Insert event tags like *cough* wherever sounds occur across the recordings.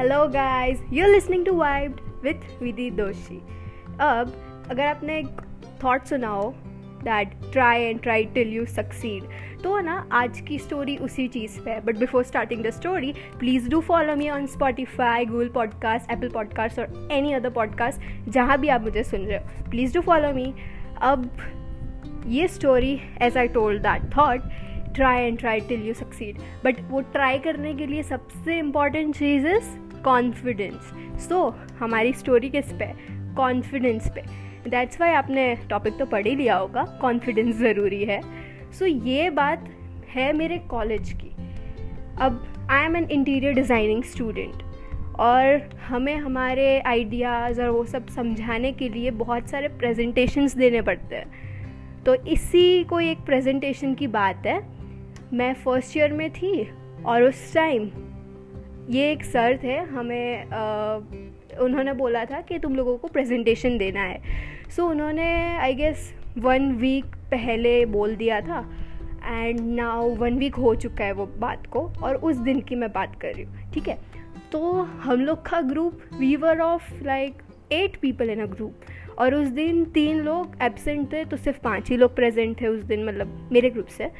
Hello guys you are listening to vibed with Vidhi Doshi अब, अगर आपने एक थॉट सुना हो that try and try till you succeed तो ना, आज की स्टोरी उसी चीज़ पे है. But before starting the story please do follow me on Spotify Google podcast Apple podcast और एनी अदर पॉडकास्ट जहाँ भी आप मुझे सुन रहे हो. प्लीज़ डू फॉलो मी अब, ये story as I told that thought try and try till you succeed but वो ट्राई करने के लिए सबसे इंपॉर्टेंट चीज़ इज़ कॉन्फिडेंस सो हमारी स्टोरी किस पे? कॉन्फिडेंस पे. दैट्स वाई आपने टॉपिक तो पढ़ ही लिया होगा. कॉन्फिडेंस ज़रूरी है. सो so, ये बात है मेरे कॉलेज की. अब I am an interior designing student और हमें हमारे आइडियाज़ और वो सब समझाने के लिए बहुत सारे प्रेजेंटेशंस देने पड़ते हैं. तो इसी कोई एक प्रेजेंटेशन की बात है. मैं फ़र्स्ट ईयर में थी और उस टाइम ये एक सर थे हमें आ, उन्होंने बोला था कि तुम लोगों को प्रेजेंटेशन देना है। सो so, उन्होंने आई गेस वन वीक पहले बोल दिया था एंड नाउ वन वीक हो चुका है वो बात को और उस दिन की मैं बात कर रही हूँ ठीक है? तो हम लोग का group we were of like eight people in a group और उस दिन तीन लोग एबसेंट थे तो सिर्फ़ पाँच ही लोग प्रेजेंट थे उस दिन मतलब मेरे ग्रुप से।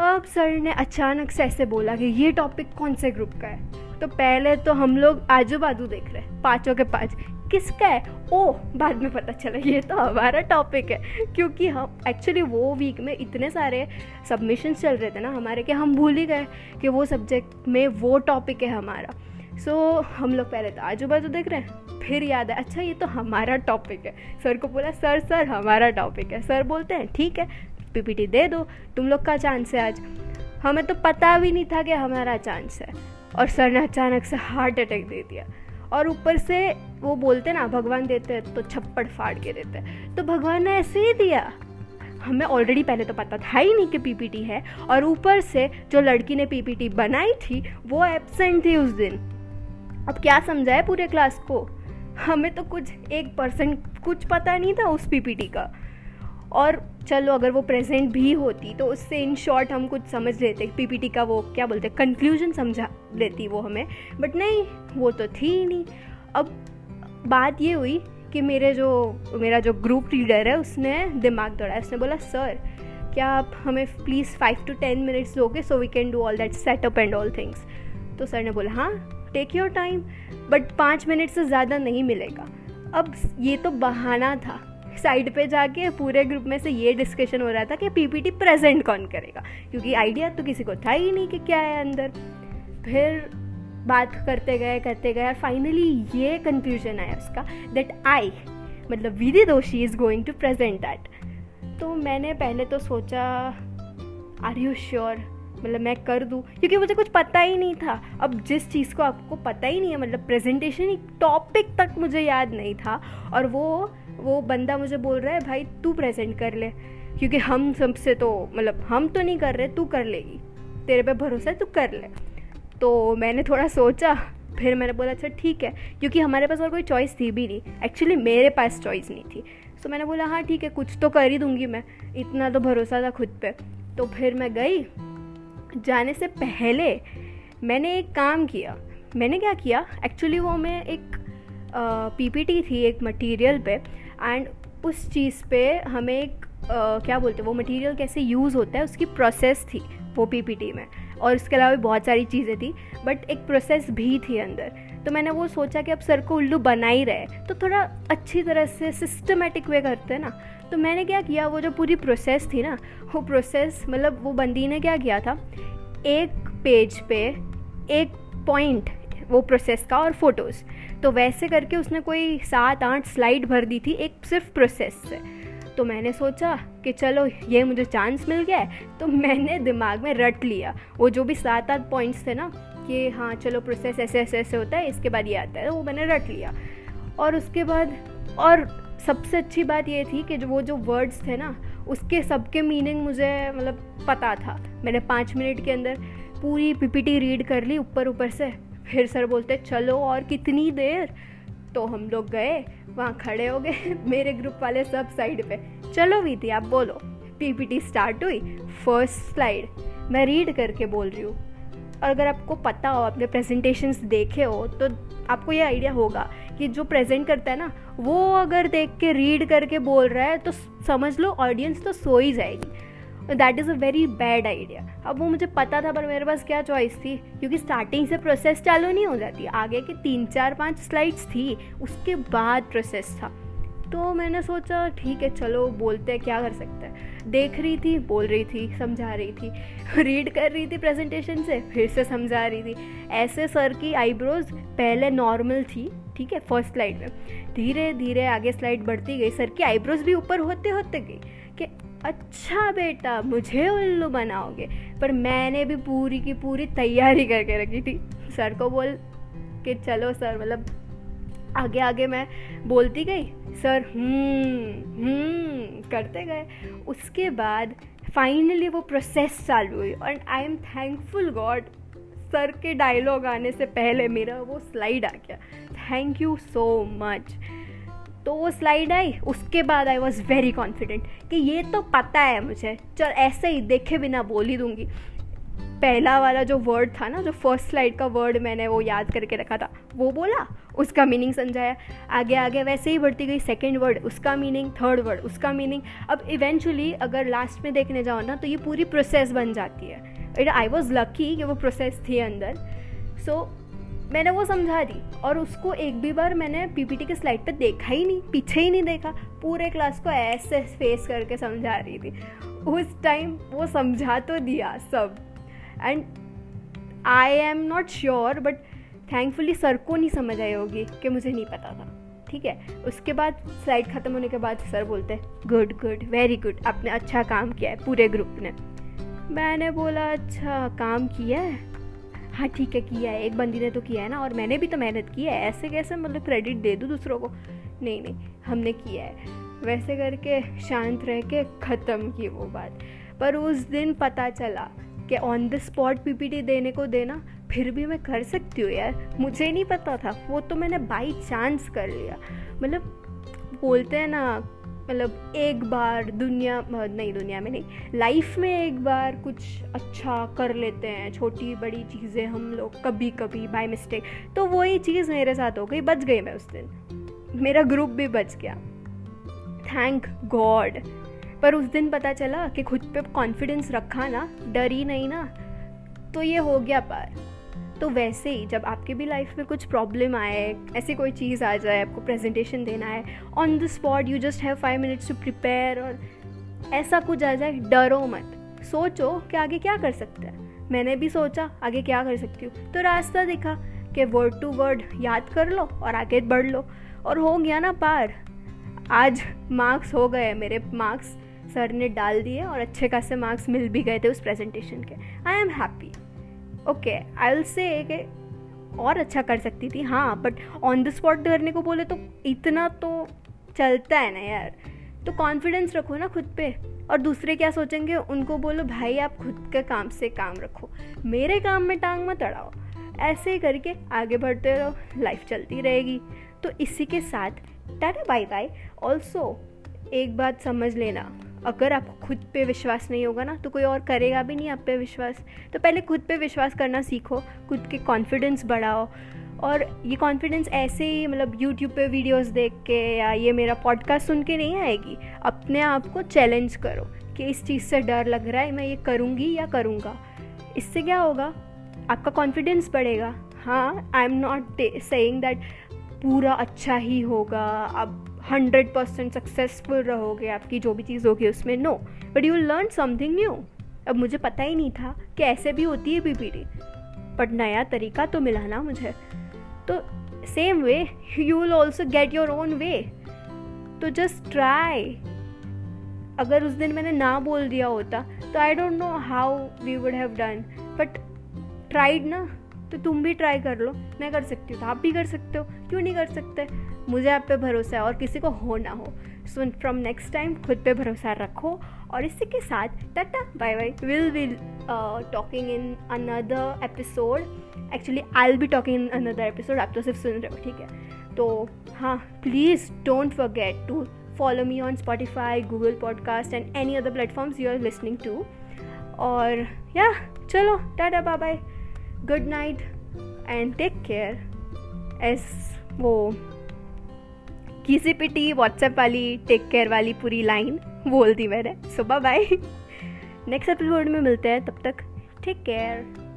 अब सर ने अचानक से ऐसे बोला कि ये टॉपिक कौन से ग्रुप का है? तो पहले तो हम लोग आजू बाजू देख रहे हैं पाँचों के पाँच। किसका है? ओ बाद में पता चला ये तो हमारा टॉपिक है। क्योंकि हम एक्चुअली वो वीक में इतने सारे सबमिशन चल रहे थे ना हमारे कि हम भूल ही गए कि वो सब्जेक्ट में वो टॉपिक है हमारा। सो so, हम लोग पहले तो आजू बाजू देख रहे हैं फिर याद है अच्छा ये तो हमारा टॉपिक है। सर को बोला सर सर हमारा टॉपिक है। सर बोलते हैं ठीक है पीपीटी दे दो, तुम लोग का चांस है आज। हमें तो पता भी नहीं था कि हमारा चांस है। और सर ने अचानक से हार्ट अटैक दे दिया। और ऊपर से वो बोलते ना, भगवान देते हैं तो छप्पड़ फाड़ के देते हैं। तो भगवान ने ऐसे ही दिया। हमें ऑलरेडी पहले तो पता था ही नहीं कि पीपीटी है। और ऊपर से जो लड़की ने पीपीटी बनाई थी, वो एबसेंट थी उस दिन। अब क्या समझाए पूरे क्लास को? हमें तो कुछ एक परसेंट कुछ पता नहीं था उस पीपीटी का। और चलो अगर वो प्रेजेंट भी होती तो उससे इन शॉर्ट हम कुछ समझ लेते। पीपीटी का वो क्या बोलते कंक्लूजन समझा लेती वो हमें। बट नहीं, वो तो थी ही नहीं। अब बात ये हुई कि मेरे जो, मेरा जो ग्रुप लीडर है, उसने दिमाग दौड़ाया। उसने बोला, सर, क्या आप हमें please five two ten minutes दोगे so we can do all that setup and all things तो सर ने बोला हाँ टेक योर टाइम बट पाँच मिनट से ज़्यादा नहीं मिलेगा। अब ये तो बहाना था। साइड पे जाके पूरे ग्रुप में से ये डिस्कशन हो रहा था कि पीपीटी प्रेजेंट कौन करेगा? क्योंकि आइडिया तो किसी को था ही नहीं कि क्या है अंदर। फिर बात करते गए करते गए फाइनली ये कंफ्यूजन आया उसका दैट आई मतलब Vidhi Doshi is going to present that तो मैंने पहले तो सोचा आर यू श्योर मतलब मैं कर दूँ, क्योंकि मुझे कुछ पता ही नहीं था। अब जिस चीज़ को आपको पता ही नहीं है मतलब प्रेजेंटेशन टॉपिक तक मुझे याद नहीं था, और वो वो बंदा मुझे बोल रहा है, भाई, तू प्रेजेंट कर ले। क्योंकि हम सबसे तो मतलब हम तो नहीं कर रहे, तू कर लेगी तेरे पे भरोसा है, तू कर ले। तो मैंने थोड़ा सोचा, फिर मैंने बोला अच्छा ठीक है। क्योंकि हमारे पास और कोई चॉइस थी भी नहीं। एक्चुअली मेरे पास चॉइस नहीं थी। तो मैंने बोला हाँ ठीक है, कुछ तो कर ही दूँगी मैं। इतना तो भरोसा था खुद पे। तो फिर मैं गई। जाने से पहले मैंने एक काम किया। मैंने क्या किया? एक्चुअली वो मैं एक पीपीटी थी एक मटेरियल पे एंड उस चीज़ पे हमें एक क्या बोलते हैं, वो मटेरियल कैसे यूज़ होता है, उसकी प्रोसेस थी वो पीपीटी में। और इसके अलावा भी बहुत सारी चीज़ें थी बट एक प्रोसेस भी थी अंदर। तो मैंने वो सोचा कि अब सर को उल्लू बना ही रहे। तो थोड़ा अच्छी तरह से सिस्टमेटिक वे करते हैं ना। तो मैंने क्या किया, वो जो पूरी प्रोसेस थी ना, वो प्रोसेस मतलब वो बंदी ने क्या किया था, एक पेज पे एक पॉइंट वो प्रोसेस का और फ़ोटोज़ तो वैसे करके उसने कोई सात आठ स्लाइड भर दी थी एक सिर्फ़ प्रोसेस से. तो मैंने सोचा कि चलो ये मुझे चांस मिल गया है तो मैंने दिमाग में रट लिया. वो जो भी सात आठ पॉइंट्स थे ना, कि हाँ चलो प्रोसेस ऐसे ऐसे ऐसे होता है, इसके बाद ये आता है, वो मैंने रट लिया. और उसके बाद, और सबसे अच्छी बात ये थी कि जो, वो जो वर्ड्स थे ना, उसके सबके मीनिंग मुझे मतलब पता था. मैंने पाँच मिनट के अंदर पूरी पीपीटी रीड कर ली ऊपर ऊपर से. फिर सर बोलते, चलो और कितनी देर? तो हम लोग गए, वहाँ खड़े हो गए *laughs* मेरे ग्रुप वाले सब साइड पे। चलो थी आप बोलो। पीपीटी स्टार्ट हुई फ़र्स्ट स्लाइड मैं रीड करके बोल रही हूँ। और अगर आपको पता हो, आपने प्रेजेंटेशंस देखे हो तो आपको ये आइडिया होगा कि जो प्रेजेंट करता है ना, वो अगर देख के रीड करके बोल रहा है तो समझ लो ऑडियंस तो सो ही जाएगी। That is a very bad idea अब वो मुझे पता था, पर मेरे पास क्या चॉइस थी? क्योंकि स्टार्टिंग से प्रोसेस चालू नहीं हो जाती। आगे की तीन, चार, पाँच स्लाइड्स थी। उसके बाद प्रोसेस था। तो मैंने सोचा, ठीक है, चलो, बोलते हैं, क्या कर सकते हैं? देख रही थी, बोल रही थी, समझा रही थी। *laughs* रीड कर रही थी प्रेजेंटेशन से, फिर से समझा रही थी। ऐसे सर की आईब्रोज पहले नॉर्मल थी, ठीक है फ़र्स्ट स्लाइड में। धीरे धीरे आगे स्लाइड बढ़ती गई। सर की आईब्रोज भी ऊपर होते होते गई कि अच्छा बेटा, मुझे उल्लू बनाओगे। पर मैंने भी पूरी की पूरी तैयारी करके रखी थी। सर को बोल कि चलो सर मतलब आगे आगे मैं बोलती गई, सर हम्म हम्म करते गए। उसके बाद फाइनली वो प्रोसेस चालू हुई। और I am thankful God sir के डायलॉग आने से पहले मेरा वो स्लाइड आ गया। थैंक यू सो मच तो वो स्लाइड आई उसके बाद आई वॉज़ वेरी कॉन्फिडेंट कि ये तो पता है मुझे। चल ऐसे ही देखे बिना बोल ही दूँगी। पहला वाला जो वर्ड था ना जो फ़र्स्ट स्लाइड का वर्ड मैंने वो याद करके रखा था वो बोला उसका मीनिंग समझाया। आगे आगे वैसे ही बढ़ती गई सेकेंड वर्ड उसका मीनिंग थर्ड वर्ड उसका मीनिंग अब इवेंचुअली अगर लास्ट में देखने जाओ ना तो ये पूरी प्रोसेस बन जाती है। आई वॉज़ लकी कि वो प्रोसेस थी अंदर। सो so, मैंने वो समझा दी और उसको एक भी बार मैंने पीपीटी के स्लाइड पे देखा ही नहीं, पीछे ही नहीं देखा। पूरे क्लास को ऐसे फेस करके समझा रही थी। उस टाइम वो समझा तो दिया सब। And I am not sure but thankfully sir को नहीं समझ आई होगी कि मुझे नहीं पता था। ठीक है? उसके बाद स्लाइड ख़त्म होने के बाद सर बोलते हैं गुड गुड वेरी गुड आपने अच्छा काम किया है पूरे ग्रुप ने। मैंने बोला अच्छा काम किया है? हाँ ठीक है, किया है। एक बंदी ने तो किया है ना, और मैंने भी तो मेहनत की है। ऐसे कैसे मतलब क्रेडिट दे दूँ दूसरों को? नहीं नहीं, हमने किया है। वैसे करके शांत रह के ख़त्म की वो बात। पर उस दिन पता चला कि ऑन द स्पॉट पीपीटी देने को देना, फिर भी मैं कर सकती हूँ यार। मुझे नहीं पता था। वो तो मैंने बाई चांस कर लिया। मतलब बोलते हैं ना मतलब एक बार दुनिया, नहीं, दुनिया में नहीं लाइफ में एक बार कुछ अच्छा कर लेते हैं, छोटी बड़ी चीज़ें हम लोग कभी कभी बाय मिस्टेक तो वही चीज़ मेरे साथ हो गई, बच गई मैं उस दिन। मेरा ग्रुप भी बच गया। थैंक गॉड पर उस दिन पता चला कि खुद पे कॉन्फिडेंस रखा ना, डरी नहीं ना। तो ये हो गया पार। तो वैसे ही जब आपके भी लाइफ में कुछ प्रॉब्लम आए, ऐसी कोई चीज़ आ जाए, आपको प्रेजेंटेशन देना है on the spot you just have five minutes to prepare और ऐसा कुछ आ जाए, डरो मत। सोचो कि आगे क्या कर सकते हैं। मैंने भी सोचा, आगे क्या कर सकती हूँ। तो रास्ता देखा कि वर्ड टू वर्ड याद कर लो और आगे बढ़ लो। और हो गया ना पार। आज मार्क्स हो गए, मेरे मार्क्स सर ने डाल दिए और अच्छे खासे मार्क्स मिल भी गए थे उस प्रेजेंटेशन के। I am happy okay I will say कि और अच्छा कर सकती थी हाँ बट ऑन द स्पॉट करने को बोले तो इतना तो चलता है ना यार। तो कॉन्फिडेंस रखो ना खुद पे। और दूसरे क्या सोचेंगे? उनको बोलो, भाई, आप खुद के काम से काम रखो। मेरे काम में टांग मत अड़ाओ। ऐसे ही करके आगे बढ़ते रहो। लाइफ चलती रहेगी। तो इसी के साथ, टाटा बाय बाय ऑल्सो एक बात समझ लेना। अगर आपको खुद पे विश्वास नहीं होगा ना तो कोई और करेगा भी नहीं आप पे विश्वास। तो पहले खुद पे विश्वास करना सीखो, खुद के कॉन्फिडेंस बढ़ाओ। और ये कॉन्फिडेंस ऐसे ही मतलब यूट्यूब पे वीडियोस देख के या ये मेरा पॉडकास्ट सुन के नहीं आएगी। अपने आप को चैलेंज करो कि इस चीज़ से डर लग रहा है, मैं ये करूँगी या करूँगा। इससे क्या होगा? आपका कॉन्फिडेंस बढ़ेगा। हाँ I am not saying that पूरा अच्छा ही होगा, अब हंड्रेड परसेंट सक्सेसफुल रहोगे आपकी जो भी चीज़ होगी उसमें no but you learn something new अब मुझे पता ही नहीं था कि ऐसे भी होती है पीपीटी बट नया तरीका तो मिला ना मुझे. तो same way you will also get your own way तो जस्ट ट्राई अगर उस दिन मैंने ना बोल दिया होता तो I don't know how we would have done but tried ना तो तुम भी ट्राई कर लो. मैं कर सकती हूँ तो आप भी कर सकते हो. क्यों नहीं कर सकते? मुझे आप पे भरोसा है और किसी को हो ना हो। सो फ्रॉम नेक्स्ट टाइम खुद पे भरोसा रखो और इसी के साथ tata bye bye will will talking in another episode actually I will be talking in another episode आप तो सिर्फ़ सुन रहे हो, ठीक है? तो हाँ please don't forget to follow me on Spotify Google podcast and any other platforms you are listening to और या चलो, tata bye bye good night and take care S वो। किसी पिटी व्हाट्सएप वाली टेक केयर वाली पूरी लाइन बोल दी मैंने। सुबह बाय नेक्स्ट एपिसोड में मिलते हैं, तब तक टेक केयर